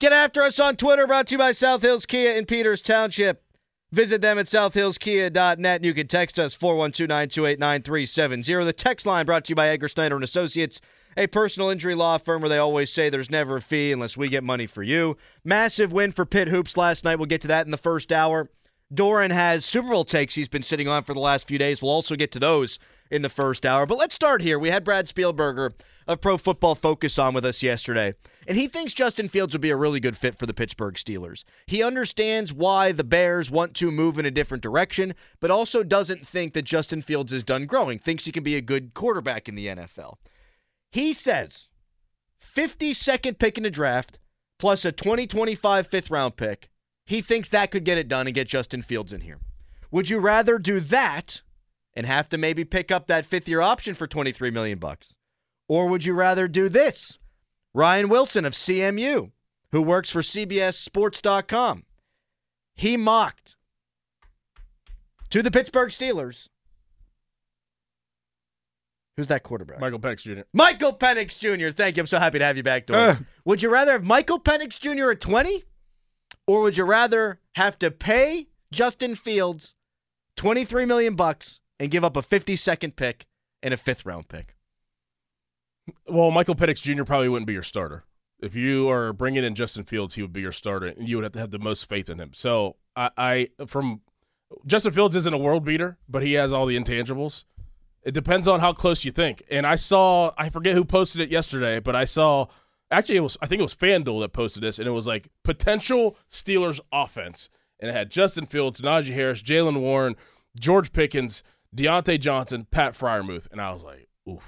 Get after us on Twitter, brought to you by South Hills Kia in Peters Township. Visit them at southhillskia.net and you can text us 412-928-9370. The text line brought to you by Edgar Snyder and Associates, a personal injury law firm where they always say there's never a fee unless we get money for you. Massive win for Pitt Hoops last night. We'll get to that in the first hour. Dorin has Super Bowl takes he's been sitting on for the last few days. We'll also get to those in the first hour. But let's start here. We had Brad Spielberger of Pro Football Focus on with us yesterday, and he thinks Justin Fields would be a really good fit for the Pittsburgh Steelers. He understands why the Bears want to move in a different direction, but also doesn't think that Justin Fields is done growing, thinks he can be a good quarterback in the NFL. He says 52nd pick in the draft plus a 2025 fifth round pick. He thinks that could get it done and get Justin Fields in here. Would you rather do that and have to maybe pick up that fifth year option for 23 million bucks? Or would you rather do this? Ryan Wilson of CMU, who works for CBSSports.com, he mocked to the Pittsburgh Steelers. Who's that quarterback? Michael Penix Jr. Michael Penix Jr. Thank you. I'm so happy to have you back, Dorin. Uh. would you rather have Michael Penix Jr. at 20? Or would you rather have to pay Justin Fields 23 million bucks and give up a 52nd pick and a fifth round pick? Well, Michael Penix Jr. probably wouldn't be your starter. If you are bringing in Justin Fields, he would be your starter, and you would have to have the most faith in him. So I, I from Justin Fields isn't a world beater, but he has all the intangibles. It depends on how close you think. And I saw, I forget who posted it yesterday, but I saw, actually, it was, I think it was FanDuel that posted this, and it was like potential Steelers offense. And it had Justin Fields, Najee Harris, Jaylen Warren, George Pickens, Diontae Johnson, Pat Freiermuth. And I was like, ooh.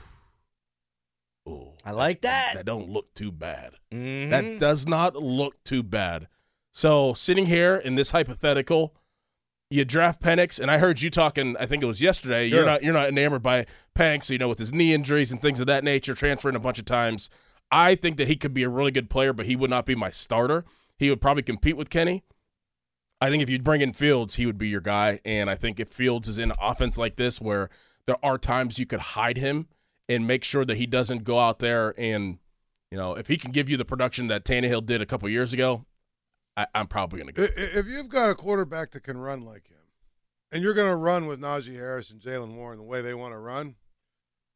Ooh. I like that. That don't look too bad. Mhm. That does not look too bad. So sitting here in this hypothetical, you draft Penix, and I heard you talking. I think it was yesterday. You're Yeah. not you're not enamored by Penix, you know, with his knee injuries and things of that nature, transferring a bunch of times. I think that he could be a really good player, but he would not be my starter. He would probably compete with Kenny. I think if you bring in Fields, he would be your guy. And I think if Fields is in an offense like this, where there are times you could hide him and make sure that he doesn't go out there and, you know, if he can give you the production that Tannehill did a couple years ago, I, I'm probably going to go. If you've got a quarterback that can run like him, and you're going to run with Najee Harris and Jaylen Warren the way they want to run,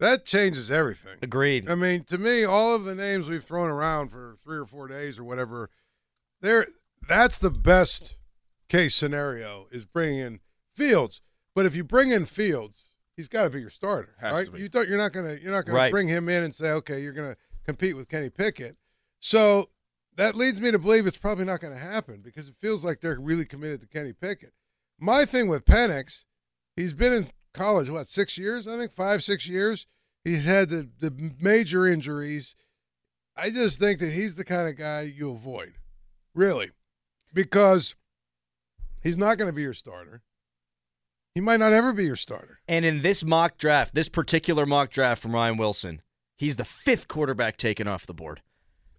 that changes everything. Agreed. I mean, to me, all of the names we've thrown around for three or four days or whatever, there that's the best case scenario is bringing in Fields. But if you bring in Fields, he's got to be your starter, Has right? You don't, you're not gonna you're not gonna Right. bring him in and say, okay, you're gonna compete with Kenny Pickett. So that leads me to believe it's probably not going to happen because it feels like they're really committed to Kenny Pickett. My thing with Penix, he's been in college what six years? I think five six years. He's had the the major injuries. I just think that he's the kind of guy you avoid, really, because he's not going to be your starter. He might not ever be your starter. And in this mock draft, this particular mock draft from Ryan Wilson, he's the fifth quarterback taken off the board.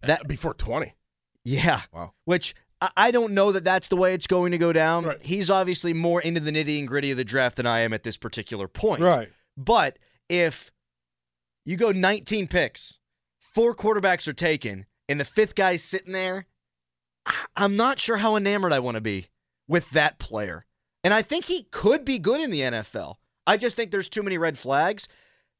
Uh, that before 20. Yeah. Wow. Which I- I don't know that that's the way it's going to go down. Right. He's obviously more into the nitty and gritty of the draft than I am at this particular point. Right. But if you go 19 picks, four quarterbacks are taken, and the fifth guy's sitting there, I'm not sure how enamored I want to be with that player. And I think he could be good in the NFL. I just think there's too many red flags.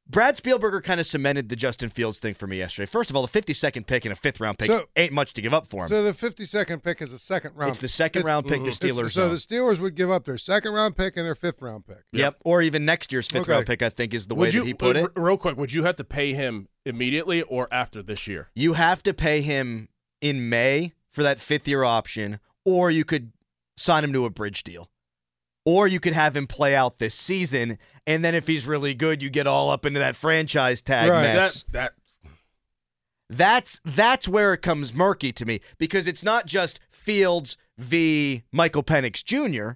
Brad Spielberger kind of cemented the Justin Fields thing for me yesterday. First of all, the 52nd pick and a fifth round pick So- ain't much to give up for him. So the 52nd pick is a second round. it's the second It's- round pick the Steelers. So own. the Steelers would give up their second round pick and their fifth round pick. Yep. Or even next year's fifth Okay. round pick, I think, is the way you, that he put uh, it. real quick, would you have to pay him immediately or after this year? You have to pay him in May for that fifth year option, or you could sign him to a bridge deal. Or you could have him play out this season, and then if he's really good, you get all up into that franchise tag Right. mess. That that That's that's where it comes murky to me because it's not just Fields v. Michael Penix Jr.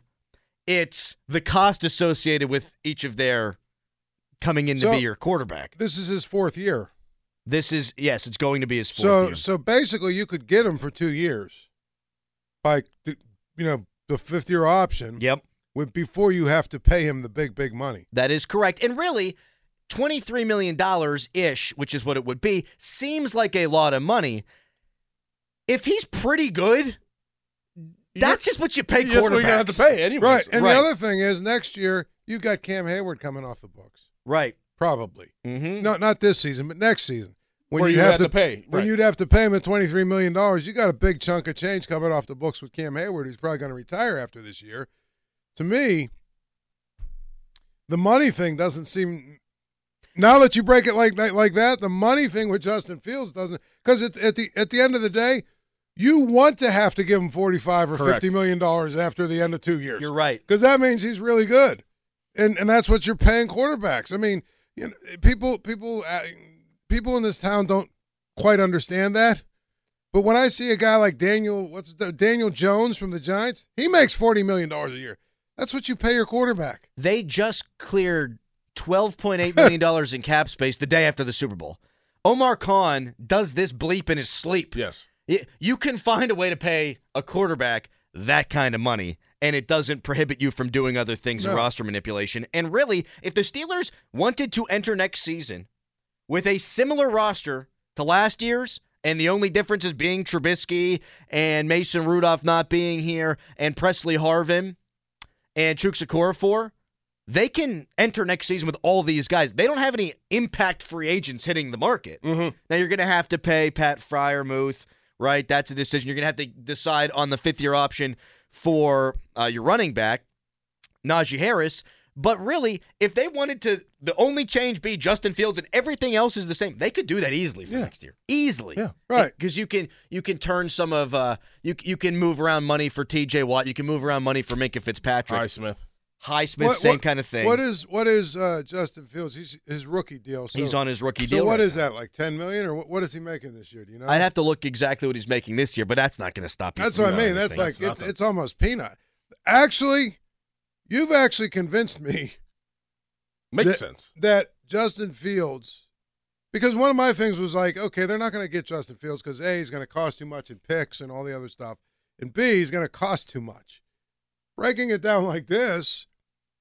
It's the cost associated with each of their coming in So- to be your quarterback. This is his fourth year. This is yes, it's going to be his fourth So year. so basically, you could get him for two years, by you know the fifth year option. Yep, With before you have to pay him the big big money. that is correct. And really, twenty three million dollars ish, which is what it would be, seems like a lot of money. If he's pretty good, that's just what you pay That's what quarterbacks. you're gonna have to pay anyways. Right. And Right. the other thing is, next year you've got Cam Hayward coming off the books. Right. Probably. Mm-hmm. No, not this season, but next season. When Where you you have have to pay, when right. you'd have to pay him the twenty three million dollars, you got a big chunk of change coming off the books with Cam Hayward, who's probably going to retire after this year. To me, the money thing doesn't seem. Now that you break it like like, like that, the money thing with Justin Fields doesn't because at, at the at the end of the day, you want to have to give him forty five or Correct. fifty million dollars after the end of two years You're right. because that means he's really good, and and that's what you're paying quarterbacks. I mean, you know, people people uh, people in this town don't quite understand that, but when I see a guy like Daniel, what's the, Daniel Jones from the Giants, he makes forty million dollars a year. That's what you pay your quarterback. They just cleared $12.8 million in cap space the day after the Super Bowl. Omar Khan does this bleep in his sleep. Yes. You can find a way to pay a quarterback that kind of money, and it doesn't prohibit you from doing other things in roster manipulation. And really, if the Steelers wanted to enter next season with a similar roster to last year's, and the only difference is being Trubisky and Mason Rudolph not being here and Pressley Harvin and Chuks Okorafor, they can enter next season with all these guys. They don't have any impact free agents hitting the market. Mm-hmm. Now you're going to have to pay Pat Freiermuth, right? That's a decision. You're going to have to decide on the fifth year option for uh, your running back, Najee Harris. But really, if they wanted to, the only change be Justin Fields and everything else is the same. They could do that easily for Yeah. next year, easily. Yeah. Right. Because you can you can turn some of uh you you can move around money for T.J. Watt. You can move around money for Minkah Fitzpatrick. Hi, Smith. Highsmith, What- same what- kind of thing. What is what is uh, Justin Fields? He's his rookie deal. So, He's on his rookie So deal. what right is now. that like ten million or what, what is he making this year? Do you know? I'd have to look exactly what he's making this year, but that's not going to stop. That's what I mean. That's like That's it's, it's almost peanut. Actually, you've actually convinced me Makes that, sense. that Justin Fields, because one of my things was like, okay, they're not going to get Justin Fields because a he's going to cost too much in picks and all the other stuff, and b he's going to cost too much. Breaking it down like this,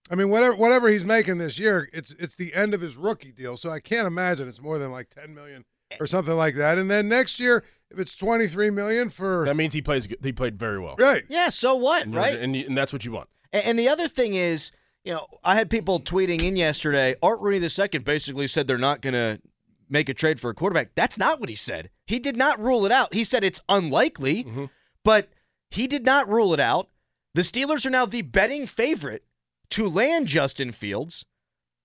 I mean, whatever whatever he's making this year, it's it's the end of his rookie deal, so I can't imagine it's more than like ten million or something like that. And then next year, if it's twenty three million for That means he plays. He played very well. right, Yeah, so what, And, right? And, and that's what you want. And, the other thing is, you know, I had people tweeting in yesterday. Art Rooney II basically said they're not going to make a trade for a quarterback. That's not what he said. He did not rule it out. He said it's unlikely, mm-hmm. but he did not rule it out. The Steelers are now the betting favorite to land Justin Fields.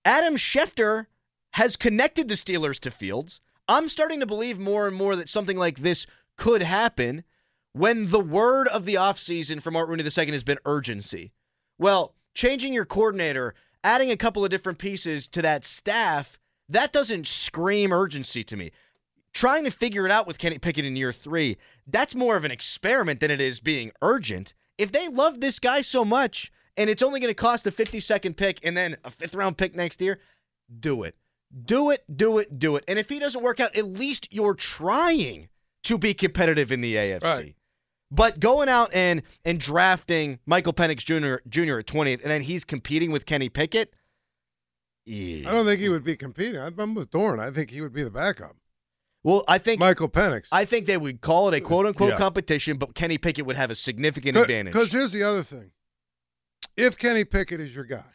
Adam Schefter has connected the Steelers to Fields. I'm starting to believe more and more that something like this could happen when the word of the offseason from Art Rooney II has been urgency. Well, changing your coordinator, adding a couple of different pieces to that staff, that doesn't scream urgency to me. Trying to figure it out with Kenny Pickett in year three, that's more of an experiment than it is being urgent. If they love this guy so much and it's only going to cost a 52nd pick and then a fifth round pick next year, do it. Do it, do it, do it. And if he doesn't work out, at least you're trying to be competitive in the AFC. Right. But going out and and drafting Michael Penix Jr. Jr. at 20th, and then he's competing with Kenny Pickett. I don't think he would be competing. I'm with Dorin. I think he would be the backup. Well, I think Michael Penix. I think they would call it a quote unquote Yeah. competition, but Kenny Pickett would have a significant advantage. Because here's the other thing: if Kenny Pickett is your guy,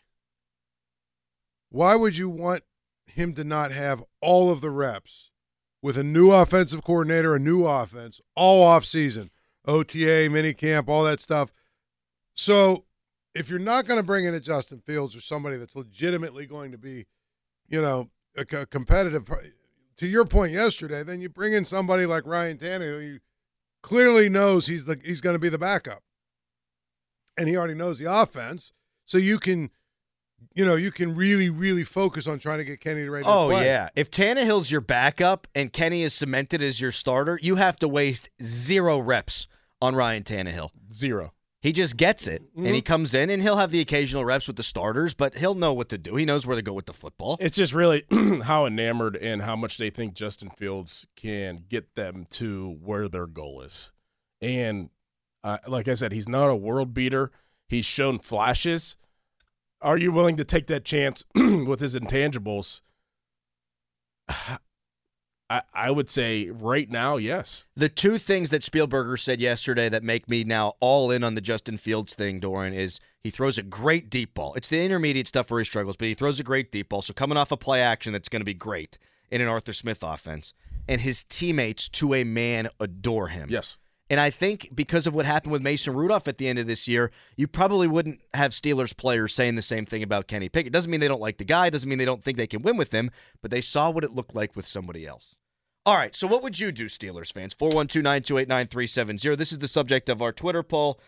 why would you want him to not have all of the reps with a new offensive coordinator, a new offense, all off season, OTA, minicamp, all that stuff. So if you're not going to bring in a Justin Fields or somebody that's legitimately going to be, you know, a, a competitive, to your point yesterday, then you bring in somebody like Ryan Tannehill, who clearly knows he's the he's going to be the backup, and he already knows the offense, so you can. You know, you can really, really focus on trying to get Kenny ready to Oh play. yeah, if Tannehill's your backup and Kenny is cemented as your starter, you have to waste zero reps on Ryan Tannehill. Zero. He just gets it, and Mm-hmm. he comes in and he'll have the occasional reps with the starters, but he'll know what to do. He knows where to go with the football. It's just really how enamored and how much they think Justin Fields can get them to where their goal is. And uh, like I said, he's not a world beater. He's shown flashes. Are you willing to take that chance with his intangibles? I, I would say right now, yes. The two things that Spielberger said yesterday that make me now all in on the Justin Fields thing, Dorin, is he throws a great deep ball. It's the intermediate stuff where he struggles, but he throws a great deep ball. So coming off a play action, that's going to be great in an Arthur Smith offense. And his teammates, to a man, adore him. Yes. And I think because of what happened with Mason Rudolph at the end of this year, you probably wouldn't have Steelers players saying the same thing about Kenny Pickett. Doesn't mean they don't like the guy, doesn't mean they don't think they can win with him, but they saw what it looked like with somebody else. All right, so what would you do, Steelers fans? 412 928 9370. This is the subject of our Twitter poll.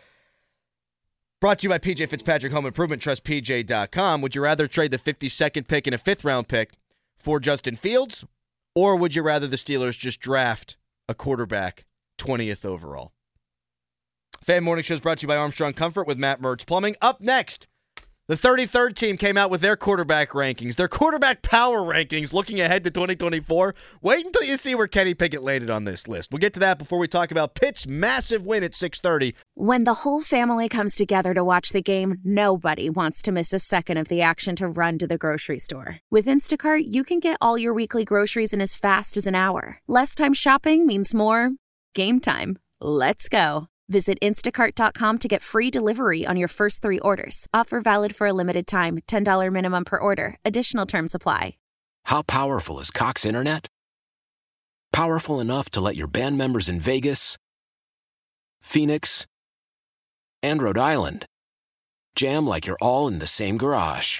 Brought to you by PJ Fitzpatrick Home Improvement Trust, PJ.com. Would you rather trade the 52nd pick and a fifth round pick for Justin Fields, or would you rather the Steelers just draft a quarterback 20th overall? Fan Morning Show is brought to you by Armstrong Comfort with Matt Mertz Plumbing. Up next, the 33rd team came out with their quarterback rankings, their quarterback power rankings looking ahead to 2024. Wait until you see where Kenny Pickett landed on this list. We'll get to that before we talk about Pitt's massive win at 630. When the whole family comes together to watch the game, nobody wants to miss a second of the action to run to the grocery store. With Instacart, you can get all your weekly groceries in as fast as an hour. Less time shopping means more game time. Let's go. Visit instacart.com to get free delivery on your first three orders. Offer valid for a limited time $10 minimum per order. Additional terms apply. How powerful is Cox Internet? Powerful enough to let your band members in Vegas, Phoenix, and Rhode Island jam like you're all in the same garage.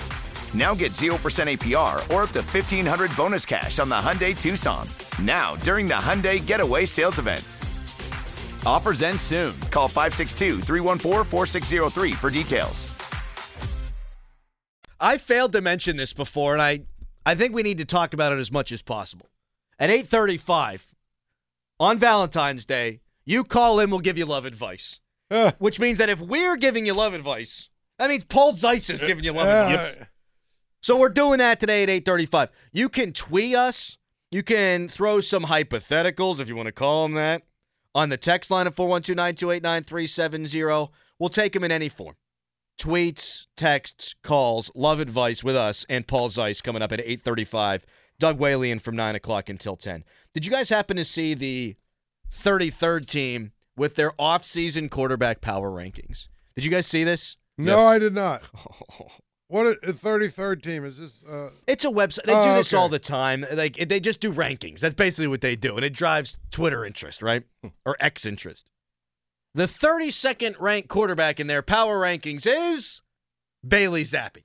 Now get 0% APR or up to 1500 bonus cash on the Hyundai Tucson. Now, during the Hyundai Getaway Sales Event. Offers end soon. Call 562 314 4603 for details. I failed to mention this before, and I, I think we need to talk about it as much as possible. At 8:35 on Valentine's Day, you call in, we'll give you love advice. Uh, Which means that if we're giving you love advice, that means Paul Zeise is giving you love advice. uh, So we're doing that today at 8:35. You can tweet us. You can throw some hypotheticals if you want to call them that on the text line of 412-928-9370. We'll take them in any form. Tweets, texts, calls, love advice with us and Paul Zeise coming up at 8:35. Doug Whaley in from 9 o'clock until 10. Did you guys happen to see the 33rd team with their off-season quarterback power rankings? Did you guys see this? no, Yes. I did not. What a, a 33rd team is this? Uh, It's a website. They do Oh, this okay. all the time. Like they just do rankings. That's basically what they do, and it drives Twitter interest, right, or X interest. The 32nd ranked quarterback in their power rankings is Bailey Zappe.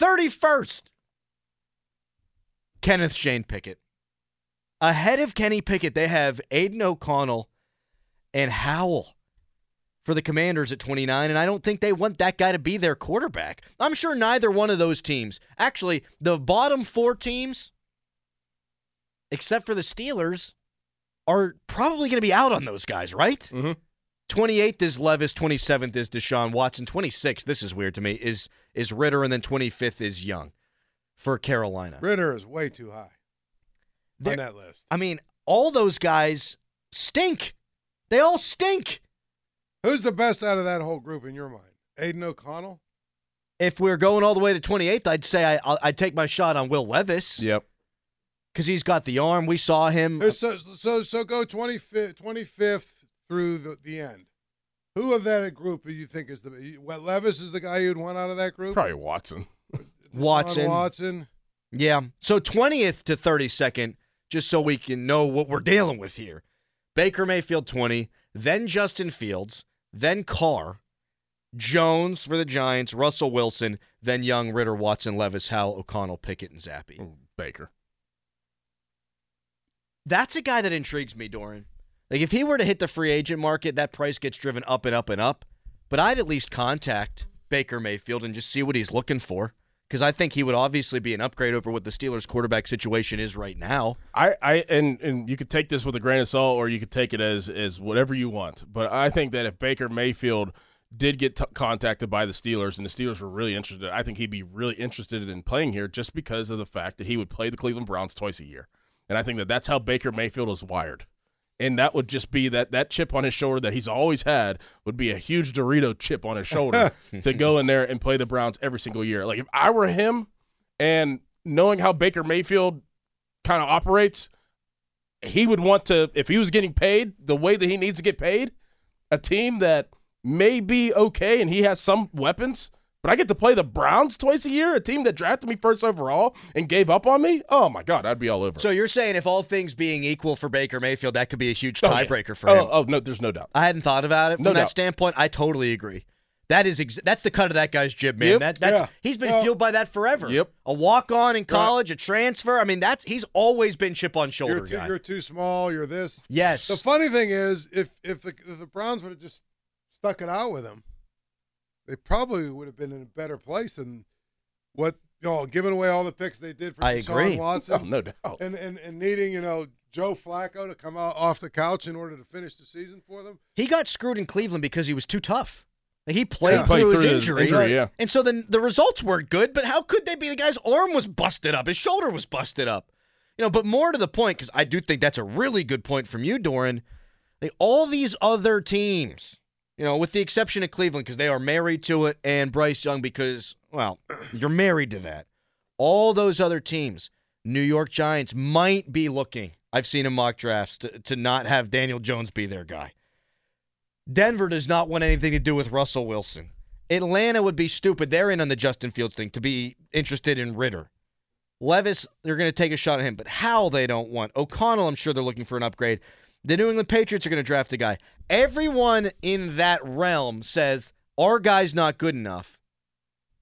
31st. Kenneth Shane Pickett. Ahead of Kenny Pickett, they have Aidan O'Connell and Howell for the Commanders at 29, and I don't think they want that guy to be their quarterback. I'm sure neither one of those teams, actually, the bottom four teams, except for the Steelers, are probably going to be out on those guys, right? Mm-hmm. 28th is Levis, 27th is Deshaun Watson, 26th, this is weird to me, is is Ridder, and then 25th is Young for Carolina. Ridder is way too high They're- on that list. I mean, all those guys stink. They all stink. Who's the best out of that whole group in your mind? Aidan O'Connell? If we're going all the way to 28th, I'd say I, I'll- I'd take my shot on Will Levis Yep. because he's got the arm. We saw him. So, so, so go 25th, 25th through the, the end. Who of that group do you think is the well, Levis is the guy you'd want out of that group? Probably Watson. Deshaun Watson. Watson. Yeah. So 20th to 32nd, just so we can know what we're dealing with here. Baker Mayfield 20, then Justin Fields, then Carr, Jones for the Giants, Russell Wilson, then Young, Ridder, Watson, Levis, Howell, O'Connell, Pickett, and Zappe. Baker. That's a guy that intrigues me, Dorin. Like if he were to hit the free agent market, that price gets driven up and up and up. But I'd at least contact Baker Mayfield and just see what he's looking for. Because I think he would obviously be an upgrade over what the Steelers quarterback situation is right now. I, I and and you could take this with a grain of salt, or you could take it as as whatever you want. But I think that if Baker Mayfield did get t- contacted by the Steelers, and the Steelers were really interested, I think he'd be really interested in playing here, just because of the fact that he would play the Cleveland Browns twice a year, and I think that that's how Baker Mayfield is wired. And that would just be that that chip on his shoulder that he's always had would be a huge Dorito chip on his shoulder to go in there and play the Browns every single year. Like if I were him, and knowing how Baker Mayfield kind of operates, he would want to if he was getting paid the way that he needs to get paid, a team that may be okay and he has some weapons, but I get to play the Browns twice a year, a team that drafted me first overall and gave up on me. Oh my god, I'd be all over. So you're saying if all things being equal for Baker Mayfield, that could be a huge Oh, yeah. tiebreaker for oh, him. Oh no, there's no doubt. I hadn't thought about it from No that doubt. standpoint. I totally agree. That is ex- that's the cut of that guy's jib, man. Yep. That that's Yeah. he's been Well- fueled by that forever. Yep. A walk on in college, a transfer. I mean, that's he's always been chip on shoulder You're too, guy. you're too small. You're this. yes. The funny thing is, if if the, if the Browns would have just stuck it out with him, they probably would have been in a better place than what you know, giving away all the picks they did for I Deshaun agree. Watson. Oh, no doubt. and, and and needing you know Joe Flacco to come out off the couch in order to finish the season for them. he got screwed in Cleveland because he was too tough. He played Yeah. through Played his through his injury, injury, yeah. and so then the results weren't good. But how could they be? The guy's arm was busted up, his shoulder was busted up. You know, but more to the point, because I do think that's a really good point from you, Dorin. Like all these other teams, you know, with the exception of Cleveland, because they are married to it, and Bryce Young, because well, you're married to that. All those other teams, New York Giants might be looking. I've seen in mock drafts to, to not have Daniel Jones be their guy. Denver does not want anything to do with Russell Wilson. Atlanta would be stupid. They're in on the Justin Fields thing to be interested in Ridder. Levis, they're going to take a shot at him, but how they don't want. O'Connell, I'm sure they're looking for an upgrade. The New England Patriots are going to draft a guy. Everyone in that realm says our guy's not good enough.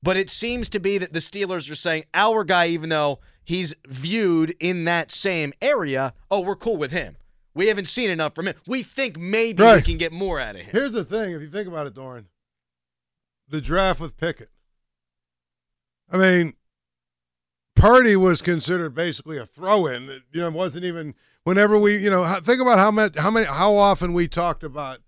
But it seems to be that the Steelers are saying our guy, even though he's viewed in that same area, oh, we're cool with him. We haven't seen enough from him. We think maybe we can get more out of him. Here's the thing: if you think about it, Dorin, the draft with Pickett. I mean, Purdy was considered basically a throw-in. You know, it wasn't even whenever we, you know, think about how much, how many, how often we talked about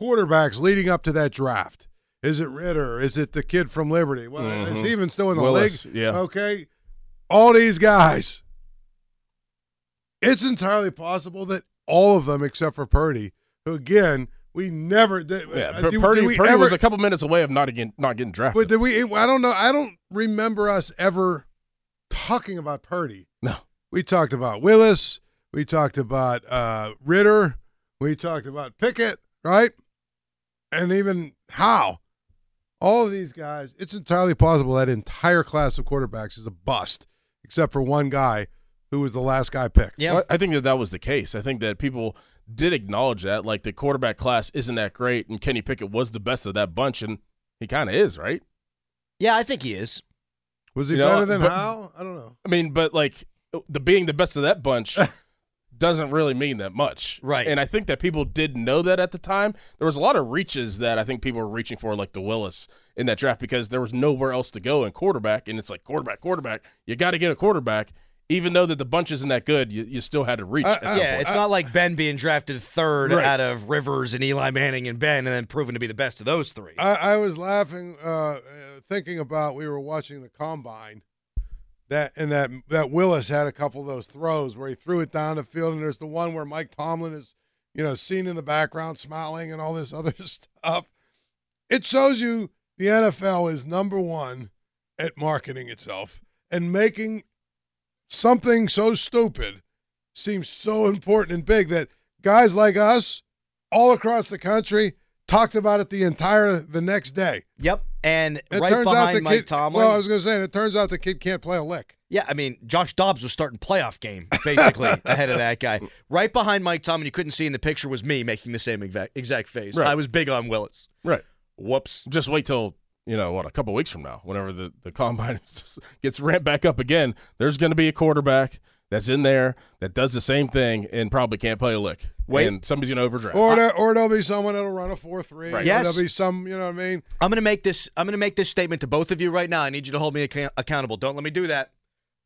quarterbacks leading up to that draft. Is it Ridder? Is it the kid from Liberty? Well, is he even still in the Willis, league? yeah. Okay, all these guys. It's entirely possible that all of them, except for Purdy, who again we never did. Yeah, uh, did- Purdy, did we Purdy ever- was a couple minutes away of not again not getting drafted. but did we? I don't know. I don't remember us ever talking about Purdy. no, We talked about Willis. We talked about uh, Ridder. We talked about Pickett, right? And even how. All of these guys, it's entirely possible that entire class of quarterbacks is a bust, except for one guy who was the last guy picked. Yeah. Well, I think that that was the case. I think that people did acknowledge that, like the quarterback class isn't that great, and Kenny Pickett was the best of that bunch, and he kind of is, right? Yeah, I think he is. Was he You know, better than but- Hal? I don't know. I mean, but like the being the best of that bunch doesn't really mean that much. Right. And I think that people did know that at the time. There was a lot of reaches that I think people were reaching for, like the Willis in that draft, because there was nowhere else to go in quarterback. And it's like quarterback, quarterback. You got to get a quarterback. Even though that the bunch isn't that good, you, you still had to reach. I- at Yeah, point. it's not like Ben being drafted third Right. out of Rivers and Eli Manning and Ben, and then proven to be the best of those three. I, I was laughing, uh, uh, thinking about we were watching the combine. That and that that Willis had a couple of those throws where he threw it down the field, and there's the one where Mike Tomlin is, you know, seen in the background smiling and all this other stuff. It shows you the NFL is number one at marketing itself and making something so stupid seem so important and big that guys like us all across the country talked about it the entire the next day. Yep. And It right turns out behind the Mike kid. Tomlin. Well, I was going to say, and it turns out the kid can't play a lick. Yeah, I mean, Josh Dobbs was starting playoff game basically ahead of that guy. Right behind Mike Tomlin, you couldn't see in the picture was me making the same exact, exact face. Right. I was big on Willis. right. Whoops. Just wait till you know what a couple weeks from now, whenever the the combine gets ramped back up again. There's going to be a quarterback that's in there that does the same thing and probably can't play a lick. Wait. and somebody's going to overdraft. Or there, or there'll be someone that'll run a four three. Right. Yes. There'll be some. You know what I mean? I'm gonna make this. I'm gonna make this statement to both of you right now. I need you to hold me account- accountable. Don't let me do that.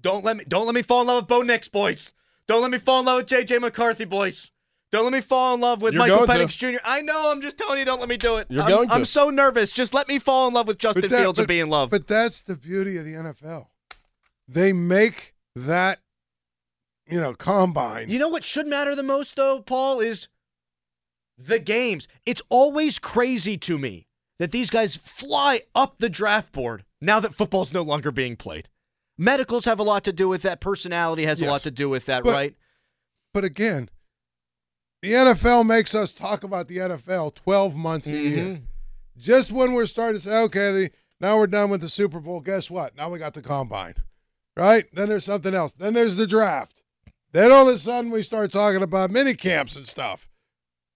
Don't let me. Don't let me fall in love with Bo Nix, boys. Don't let me fall in love with J.J. McCarthy, boys. Don't let me fall in love with You're Michael going to. Penix Jr. I know. I'm just telling you. Don't let me do it. You're I'm, going to. I'm so nervous. Just let me fall in love with Justin But that- Fields and be in love. But that's the beauty of the NFL. They make that, you know, combine. You know what should matter the most, though, Paul, is the games. It's always crazy to me that these guys fly up the draft board now that football's no longer being played. Medicals have a lot to do with that. Personality has a lot to do with that, But- right? But again, the NFL makes us talk about the NFL 12 months a year. Mhm. Just when we're starting to say, okay, the, now we're done with the Super Bowl, guess what? Now we got the combine, right? Then there's something else. Then there's the draft. Then all of a sudden we start talking about mini camps and stuff.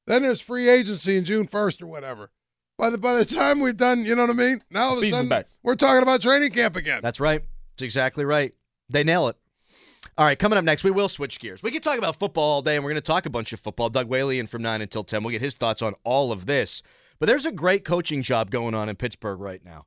Then there's free agency in June 1st or whatever. By the by the time we're done, you know what I mean? Now all of a sudden back. we're talking about training camp again. That's right. That's exactly right. They nail it. All right, coming up next, we will switch gears. We could talk about football all day, and we're going to talk a bunch of football. Doug Whaley in from 9 until 10. We'll get his thoughts on all of this. But there's a great coaching job going on in Pittsburgh right now,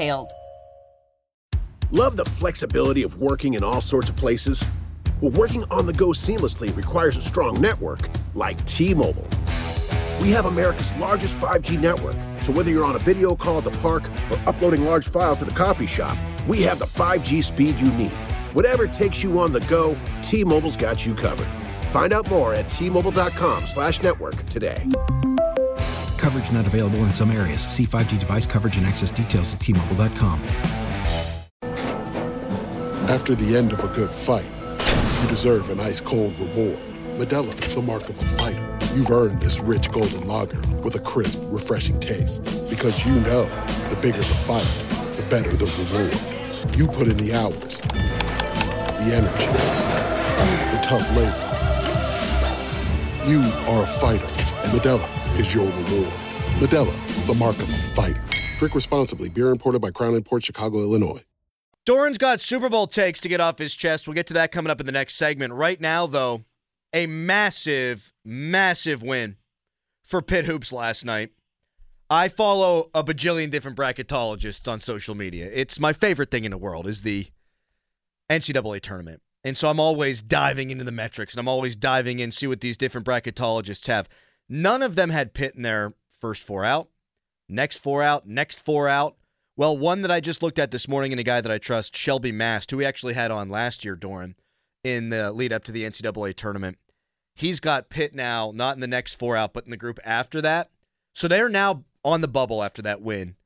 Love the flexibility of working in all sorts of places? Well, working on the go seamlessly requires a strong network like T Mobile. We have America's largest 5G network, so whether you're on a video call at the park or uploading large files at the coffee shop, we have the 5G speed you need. Whatever takes you on the go, T Mobile's got you covered. Find out more at T-Mobile.com slash network today. Coverage not available in some areas. See 5G device coverage and access details at tmobile.com. After the end of a good fight, you deserve an ice cold reward. Modelo is the mark of a fighter. You've earned this rich golden lager with a crisp, refreshing taste. Because you know the bigger the fight, the better the reward. You put in the hours, the energy, the tough labor. You are a fighter, and Modelo is your reward. Modelo, the mark of a fighter. Drink responsibly. Beer imported by Crown Port Chicago, Illinois. Doran's got Super Bowl takes to get off his chest. We'll get to that coming up in the next segment. Right now, though, a massive, massive win for Pitt Hoops last night. I follow a bajillion different bracketologists on social media. It's my favorite thing in the world is the NCAA tournament. And so I'm always diving into the metrics and I'm always diving in, see what these different bracketologists have. None of them had Pitt in their first four out, next four out, next four out. Well, one that I just looked at this morning and a guy that I trust, Shelby Mast, who we actually had on last year, Dorin, in the lead up to the NCAA tournament. He's got Pitt now, not in the next four out, but in the group after that. So they're now on the bubble after that win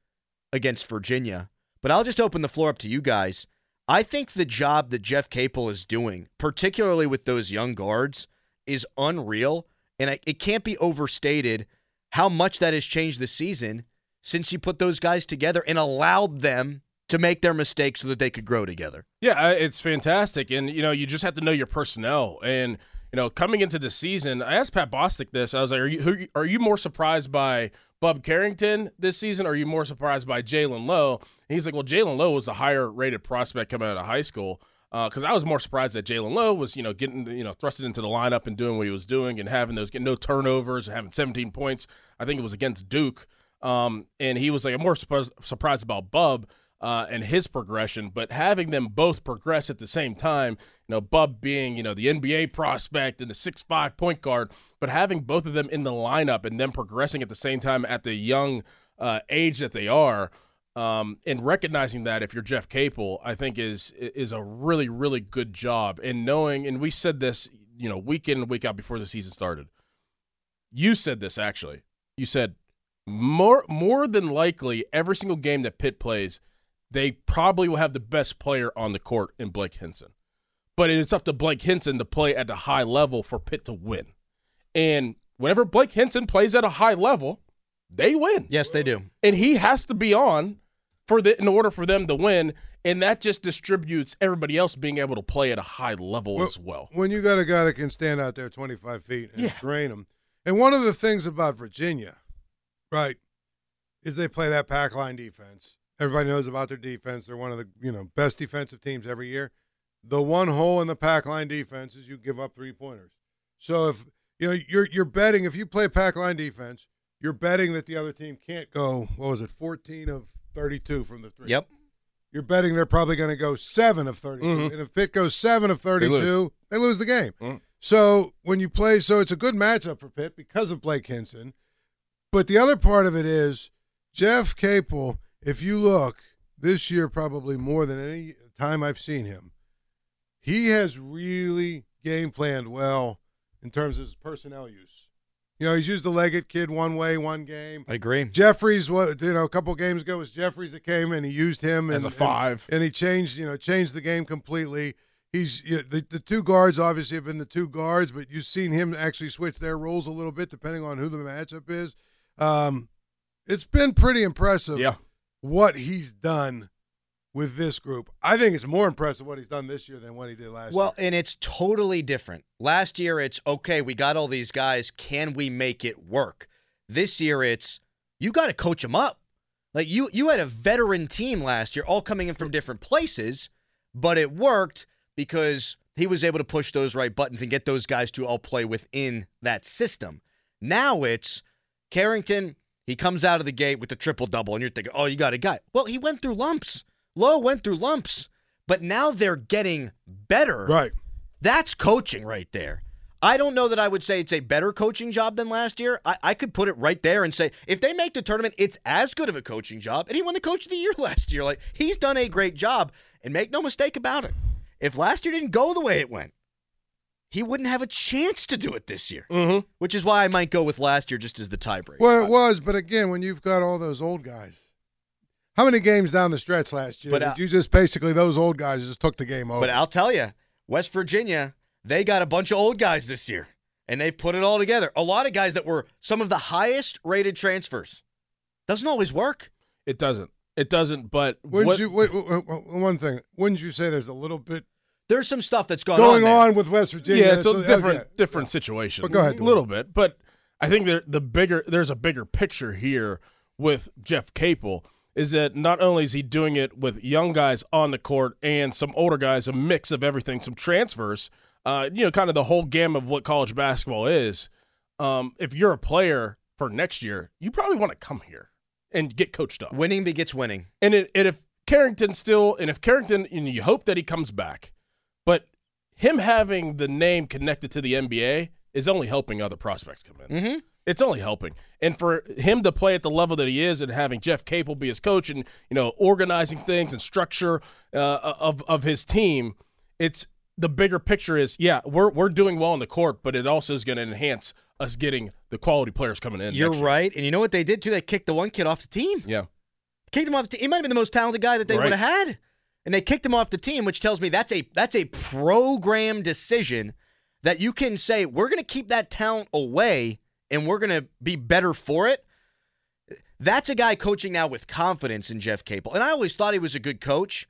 against Virginia. But I'll just open the floor up to you guys. I think the job that Jeff Capel is doing, particularly with those young guards, is unreal. And I, it can't be overstated how much that has changed the season since he put those guys together and allowed them to make their mistakes so that they could grow together. Yeah, it's fantastic. And, you know, you just have to know your personnel. And, you know, coming into the season, I asked Pat Bostick this. I was like, are you, are you more surprised by Bub Carrington this season? Or are you more surprised by Jaland Lowe? And he's like, well, Jaland Lowe was a higher rated prospect coming out of high school. Because uh, I was more surprised that Jaland Lowe was, you know, getting, you know, thrusted into the lineup and doing what he was doing and having those, getting no turnovers and having 17 points. I think it was against Duke. Um, and he was like, more surprised, about Bub uh, and his progression, but having them both progress at the same time, you know, Bub being, you know, the NBA prospect and the six five point guard, but having both of them in the lineup and them progressing at the same time at the young uh, age that they are, um, and recognizing that if you're Jeff Capel, I think is is a really really good job. And knowing, and we said this, you know, week in and week out before the season started. You said this actually. You said more more than likely every single game that Pitt plays they probably will have the best player on the court in Blake Hinson. But it's up to Blake Hinson to play at a high level for Pitt to win. And whenever Blake Hinson plays at a high level, they win. Yes, they do. And he has to be on for the in order for them to win, and that just distributes everybody else being able to play at a high level well, as well. When you got a guy that can stand out there 25 feet and yeah. drain them. And one of the things about Virginia, right, is they play that pack line defense. Everybody knows about their defense. They're one of the you know best defensive teams every year. The one hole in the pack line defense is you give up three pointers. So if you know you're you're betting if you play pack line defense, you're betting that the other team can't go. What was it? 14 of 32 from the three. Yep. You're betting they're probably going to go seven of 32, mm-hmm. and if Pitt goes seven of 32, they lose, they lose the game. Mm-hmm. So when you play, so it's a good matchup for Pitt because of Blake Hinson. But the other part of it is Jeff Capel if you look this year, probably more than any time I've seen him, he has really game planned well in terms of his personnel use. You know, he's used the Leggett kid one way, one game. I agree. Jeffress, what you know, a couple games ago was Jeffress that came and he used him as and, a five, and, and, he changed, you know, changed the game completely. He's you know, the the two guards obviously have been the two guards, but you've seen him actually switch their roles a little bit depending on who the matchup is. Um, it's been pretty impressive. Yeah what he's done with this group. I think it's more impressive what he's done this year than what he did last well, year. Well, and it's totally different. Last year, it's okay, we got all these guys. Can we make it work? This year, it's you got to coach them up. Like you, you had a veteran team last year, all coming in from different places, but it worked because he was able to push those right buttons and get those guys to all play within that system. Now it's Carrington he comes out of the gate with the triple double, and you're thinking, oh, you got a guy. Well, he went through lumps. Lowe went through lumps, but now they're getting better. Right. That's coaching right there. I don't know that I would say it's a better coaching job than last year. I, I could put it right there and say if they make the tournament, it's as good of a coaching job. And he won the coach of the year last year. Like he's done a great job. And make no mistake about it. If last year didn't go the way it went, he wouldn't have a chance to do it this year. Mm-hmm. Which is why I might go with last year just as the tiebreaker. Well, it was, but again, when you've got all those old guys, how many games down the stretch last year? But did you just basically those old guys just took the game over? But I'll tell you, West Virginia, they got a bunch of old guys this year, and they've put it all together. A lot of guys that were some of the highest rated transfers. Doesn't always work. It doesn't. It doesn't. But wouldn't what, you? Wait, wait, wait, one thing. Wouldn't you say there's a little bit there's some stuff that's gone going on, on, with West Virginia. Yeah, it's a different okay. different yeah. situation. But go ahead, a little bit. But I think the the bigger there's a bigger picture here with Jeff Capel is that not only is he doing it with young guys on the court and some older guys, a mix of everything, some transfers, uh, you know, kind of the whole gamut of what college basketball is. Um, if you're a player for next year, you probably want to come here and get coached up. Winning begets winning. And, it, and if Carrington still, and if Carrington, and you hope that he comes back, but him having the name connected to the NBA is only helping other prospects come in. Mm-hmm. It's only helping, and for him to play at the level that he is, and having Jeff Capel be his coach, and you know organizing things and structure uh, of of his team, it's the bigger picture is yeah we're we're doing well on the court, but it also is going to enhance us getting the quality players coming in. You're right, and you know what they did too? They kicked the one kid off the team. Yeah, kicked him off. The team. He might have been the most talented guy that they right. would have had. and they kicked him off the team, which tells me that's a that's a program decision that you can say we're going to keep that talent away and we're going to be better for it. That's a guy coaching now with confidence in Jeff Capel. And I always thought he was a good coach.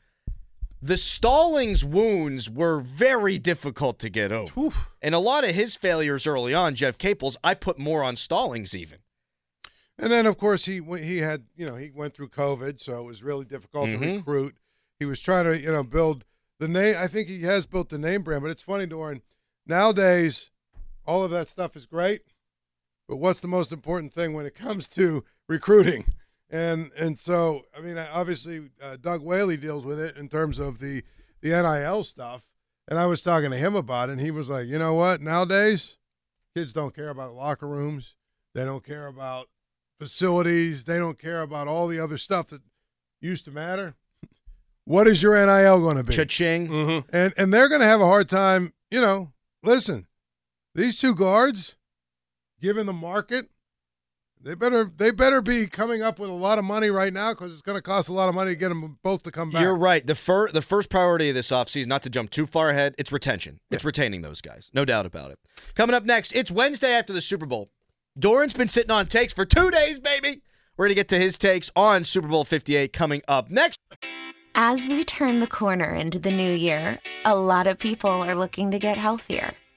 The Stallings wounds were very difficult to get over. Oof. And a lot of his failures early on, Jeff Capel's, I put more on Stallings even. And then, of course, he he had you know he went through COVID, so it was really difficult Mm-hmm. to recruit. He was trying to you know build the name. I think he has built the name brand, but it's funny, Dorin. Nowadays, all of that stuff is great, but what's the most important thing when it comes to recruiting? And and so I mean, obviously, uh, Doug Whaley deals with it in terms of the the NIL stuff. And I was talking to him about it, and he was like, you know what? Nowadays, kids don't care about locker rooms. They don't care about facilities. They don't care about all the other stuff that used to matter. What is your NIL going to be? Cha-ching. Mm-hmm. And and they're going to have a hard time. You know, listen, these two guards, given the market, they better they better be coming up with a lot of money right now because it's going to cost a lot of money to get them both to come back. You're right. The fir- the first priority of this offseason, not to jump too far ahead, it's retention. It's retaining those guys. No doubt about it. Coming up next, it's Wednesday after the Super Bowl. Dorin's been sitting on takes for two days, baby. We're going to get to his takes on Super Bowl 58 coming up next. As we turn the corner into the new year, a lot of people are looking to get healthier.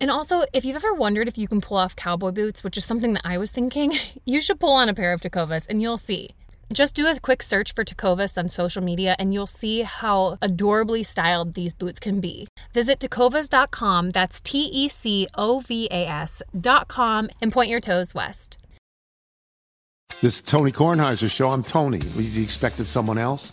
And also, if you've ever wondered if you can pull off cowboy boots, which is something that I was thinking, you should pull on a pair of Tecovas and you'll see. Just do a quick search for Tecovas on social media and you'll see how adorably styled these boots can be. Visit tecovas.com, that's T E C O V A S.com, and point your toes west. This is Tony Kornheiser's show. I'm Tony. You expected someone else?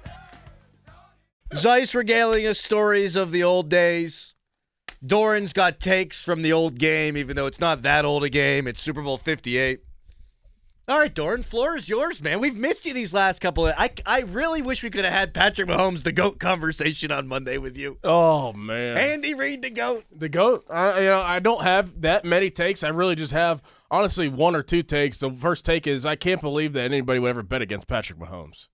Zeise regaling us stories of the old days. Dorin's got takes from the old game, even though it's not that old a game. It's Super Bowl 58. All right, Doran, floor is yours, man. We've missed you these last couple of. I I really wish we could have had Patrick Mahomes the goat conversation on Monday with you. Oh man, Andy Reid the goat. the goat. I, you know, I don't have that many takes. I really just have honestly one or two takes. The first take is I can't believe that anybody would ever bet against Patrick Mahomes.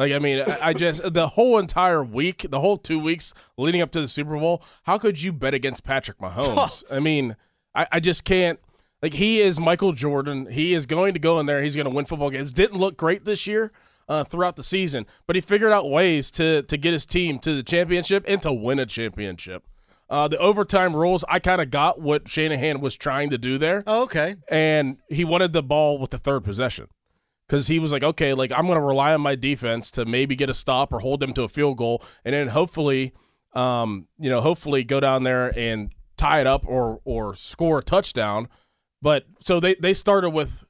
Like I mean, I, I just the whole entire week, the whole two weeks leading up to the Super Bowl. How could you bet against Patrick Mahomes? I mean, I, I just can't. Like he is Michael Jordan. He is going to go in there. He's going to win football games. Didn't look great this year uh, throughout the season, but he figured out ways to to get his team to the championship and to win a championship. Uh, the overtime rules, I kind of got what Shanahan was trying to do there. Oh, okay. And he wanted the ball with the third possession because he was like, okay, like I'm going to rely on my defense to maybe get a stop or hold them to a field goal, and then hopefully, um, you know, hopefully go down there and tie it up or or score a touchdown. But so they they started with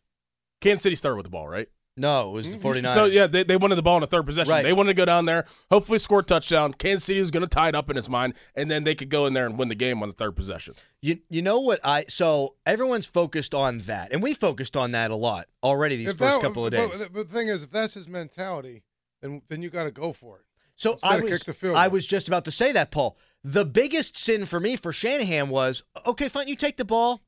Kansas City started with the ball, right? No, it was the 49ers. So yeah, they, they wanted the ball in the third possession. Right. They wanted to go down there, hopefully score a touchdown. Kansas City was going to tie it up in his mind, and then they could go in there and win the game on the third possession. You you know what I so everyone's focused on that, and we focused on that a lot already these If first that- couple of days. But, the thing is, if that's his mentality, then then you got to go for it. So Instead I was kick the field I was just about to say that, Paul. The biggest sin for me for Shanahan was okay, fine, you take the ball.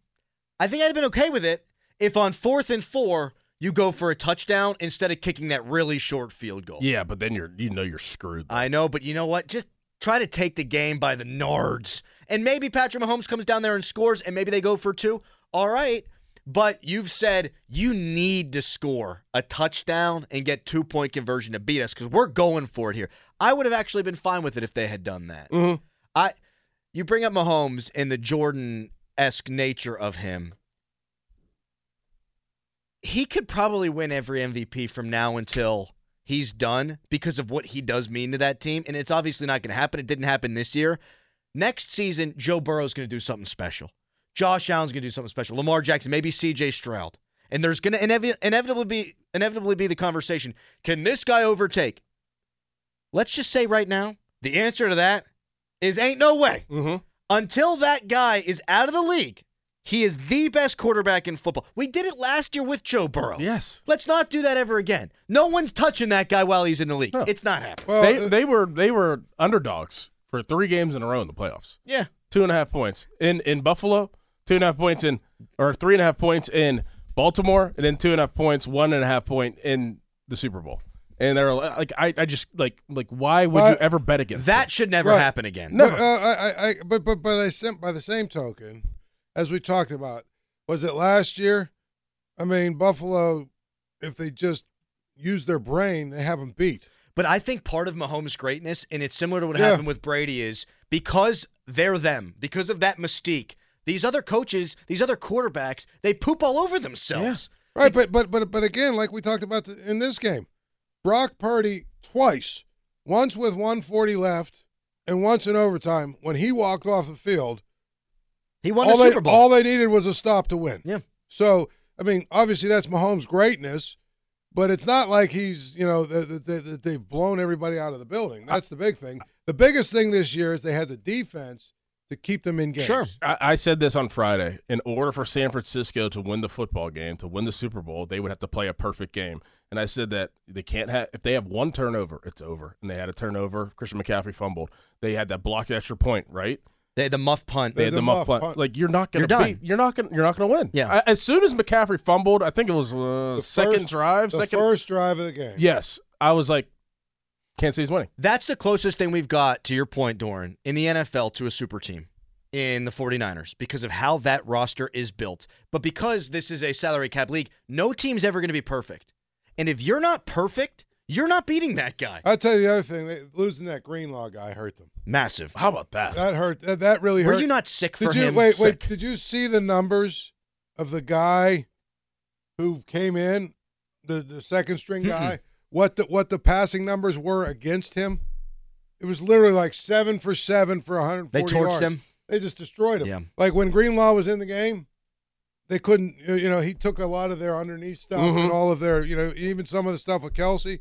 I think I'd have been okay with it if on fourth and four you go for a touchdown instead of kicking that really short field goal. Yeah, but then you're you know you're screwed. I know, but you know what? Just try to take the game by the nards. And maybe Patrick Mahomes comes down there and scores, and maybe they go for two. All right. But you've said you need to score a touchdown and get two point conversion to beat us because we're going for it here. I would have actually been fine with it if they had done that. Mhm. I, you bring up Mahomes and the Jordan esque nature of him. He could probably win every MVP from now until he's done because of what he does mean to that team. And it's obviously not going to happen. It didn't happen this year. Next season, Joe Burrow's going to do something special. Josh Allen's going to do something special. Lamar Jackson, maybe CJ Stroud. And there's going to inevi- inevitably be inevitably be the conversation. Can this guy overtake? Let's just say right now, the answer to that is ain't no way. Mm-hmm. Until that guy is out of the league, he is the best quarterback in football. We did it last year with Joe Burrow. Yes. Let's not do that ever again. No one's touching that guy while he's in the league. It's not happening. they they were they were underdogs for three games in a row in the playoffs. Yeah. Two and a half points in in Buffalo, two and a half points in or three and a half points in Baltimore, and then two and a half points, one and a half point in the Super Bowl. And they're like, I, I just like like why would you ever bet against that them? should never Right. happen again. No, uh, I, I, I, but but but I sent by the same token, as we talked about, was it last year? I mean, Buffalo, if they just use their brain, they have them beat. But I think part of Mahomes' greatness, and it's similar to what Yeah. happened with Brady, is because they're them, because of that mystique. These other coaches, these other quarterbacks, they poop all over themselves. Right, but but but but again, like we talked about the, in this game, Brock Purdy twice, once with 140 left, and once in overtime when he walked off the field. He won all the they, Super Bowl. All they needed was a stop to win. Yeah. So I mean, obviously that's Mahomes' greatness, but it's not like he's you know that that- that they've blown everybody out of the building. That's the big thing. The biggest thing this year is they had the defense to keep them in games. Sure. I, I said this on Friday. In order for San Francisco to win the football game, to win the Super Bowl, they would have to play a perfect game. And I said that they can't have if they have one turnover, it's over. And they had a turnover. Christian McCaffrey fumbled. They had that blocked extra point, right? They had the muff punt. They had the, muff punt. Like you're not gonna You're done. beat. You're not gonna. You're not gonna win. Yeah. I- as soon as McCaffrey fumbled, I think it was uh, The second first- drive, the second first drive of the game. Yes, I was like, can't Kansas City's winning. That's the closest thing we've got, to your point, Dorin, in the NFL to a super team in the 49ers because of how that roster is built. But because this is a salary cap league, no team's ever going to be perfect. And if you're not perfect, you're not beating that guy. I'll tell you the other thing: they, losing that Greenlaw guy hurt them. Massive. How about that? That hurt. That, that really hurt. Were you not sick Did for you him? wait? Sick. Wait. Did you see the numbers of the guy who came in, the the second string guy? what the what the passing numbers were against him? It was literally like seven for seven for 140 They torched yards. him? They just destroyed him. Yeah. Like when Greenlaw was in the game, they couldn't. You know, he took a lot of their underneath stuff Mhm. and all of their. You know, even some of the stuff with Kelce.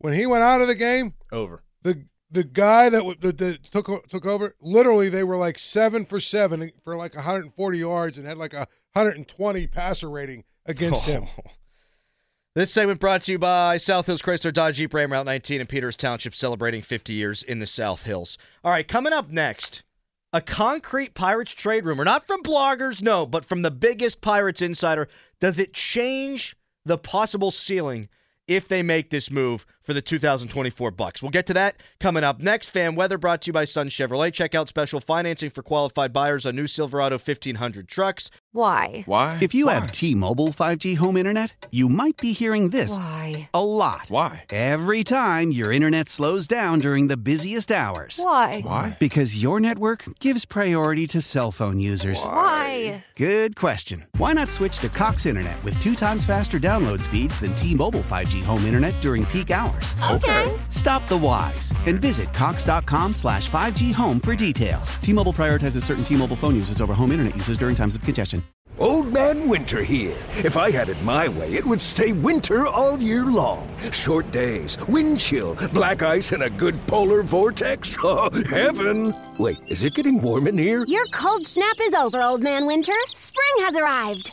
When he went out of the game, Over. the the guy that, w- that, that took took over, literally they were like seven for seven for like 140 yards and had like a 120 passer rating against him. This segment brought to you by South Hills Chrysler Dodge Jeep Ram Route 19 in Peters Township, celebrating 50 years in the South Hills. All right, coming up next, a concrete Pirates trade rumor, not from bloggers, no, but from the biggest Pirates insider. Does it change the possible ceiling if they make this move for for the 2024 Bucs. We'll get to that coming up next. Fan weather brought to you by Sun Chevrolet. Check out special financing for qualified buyers on new Silverado 1500 trucks. Why? Why? If you Why? have T-Mobile 5G home internet, you might be hearing this Why? a lot. Why? Every time your internet slows down during the busiest hours. Why? Why? Because your network gives priority to cell phone users. Why? Good question. Why not switch to Cox Internet with two times faster download speeds than T-Mobile 5G home internet during peak hours? Okay. Stop the whys and visit cox.com slash 5G home for details. T-Mobile prioritizes certain T-Mobile phone users over home internet users during times of congestion. Old Man Winter here. If I had it my way, it would stay winter all year long. Short days, wind chill, black ice, and a good polar vortex. Oh, heaven! Wait, is it getting warm in here? Your cold snap is over, Old Man Winter. Spring has arrived.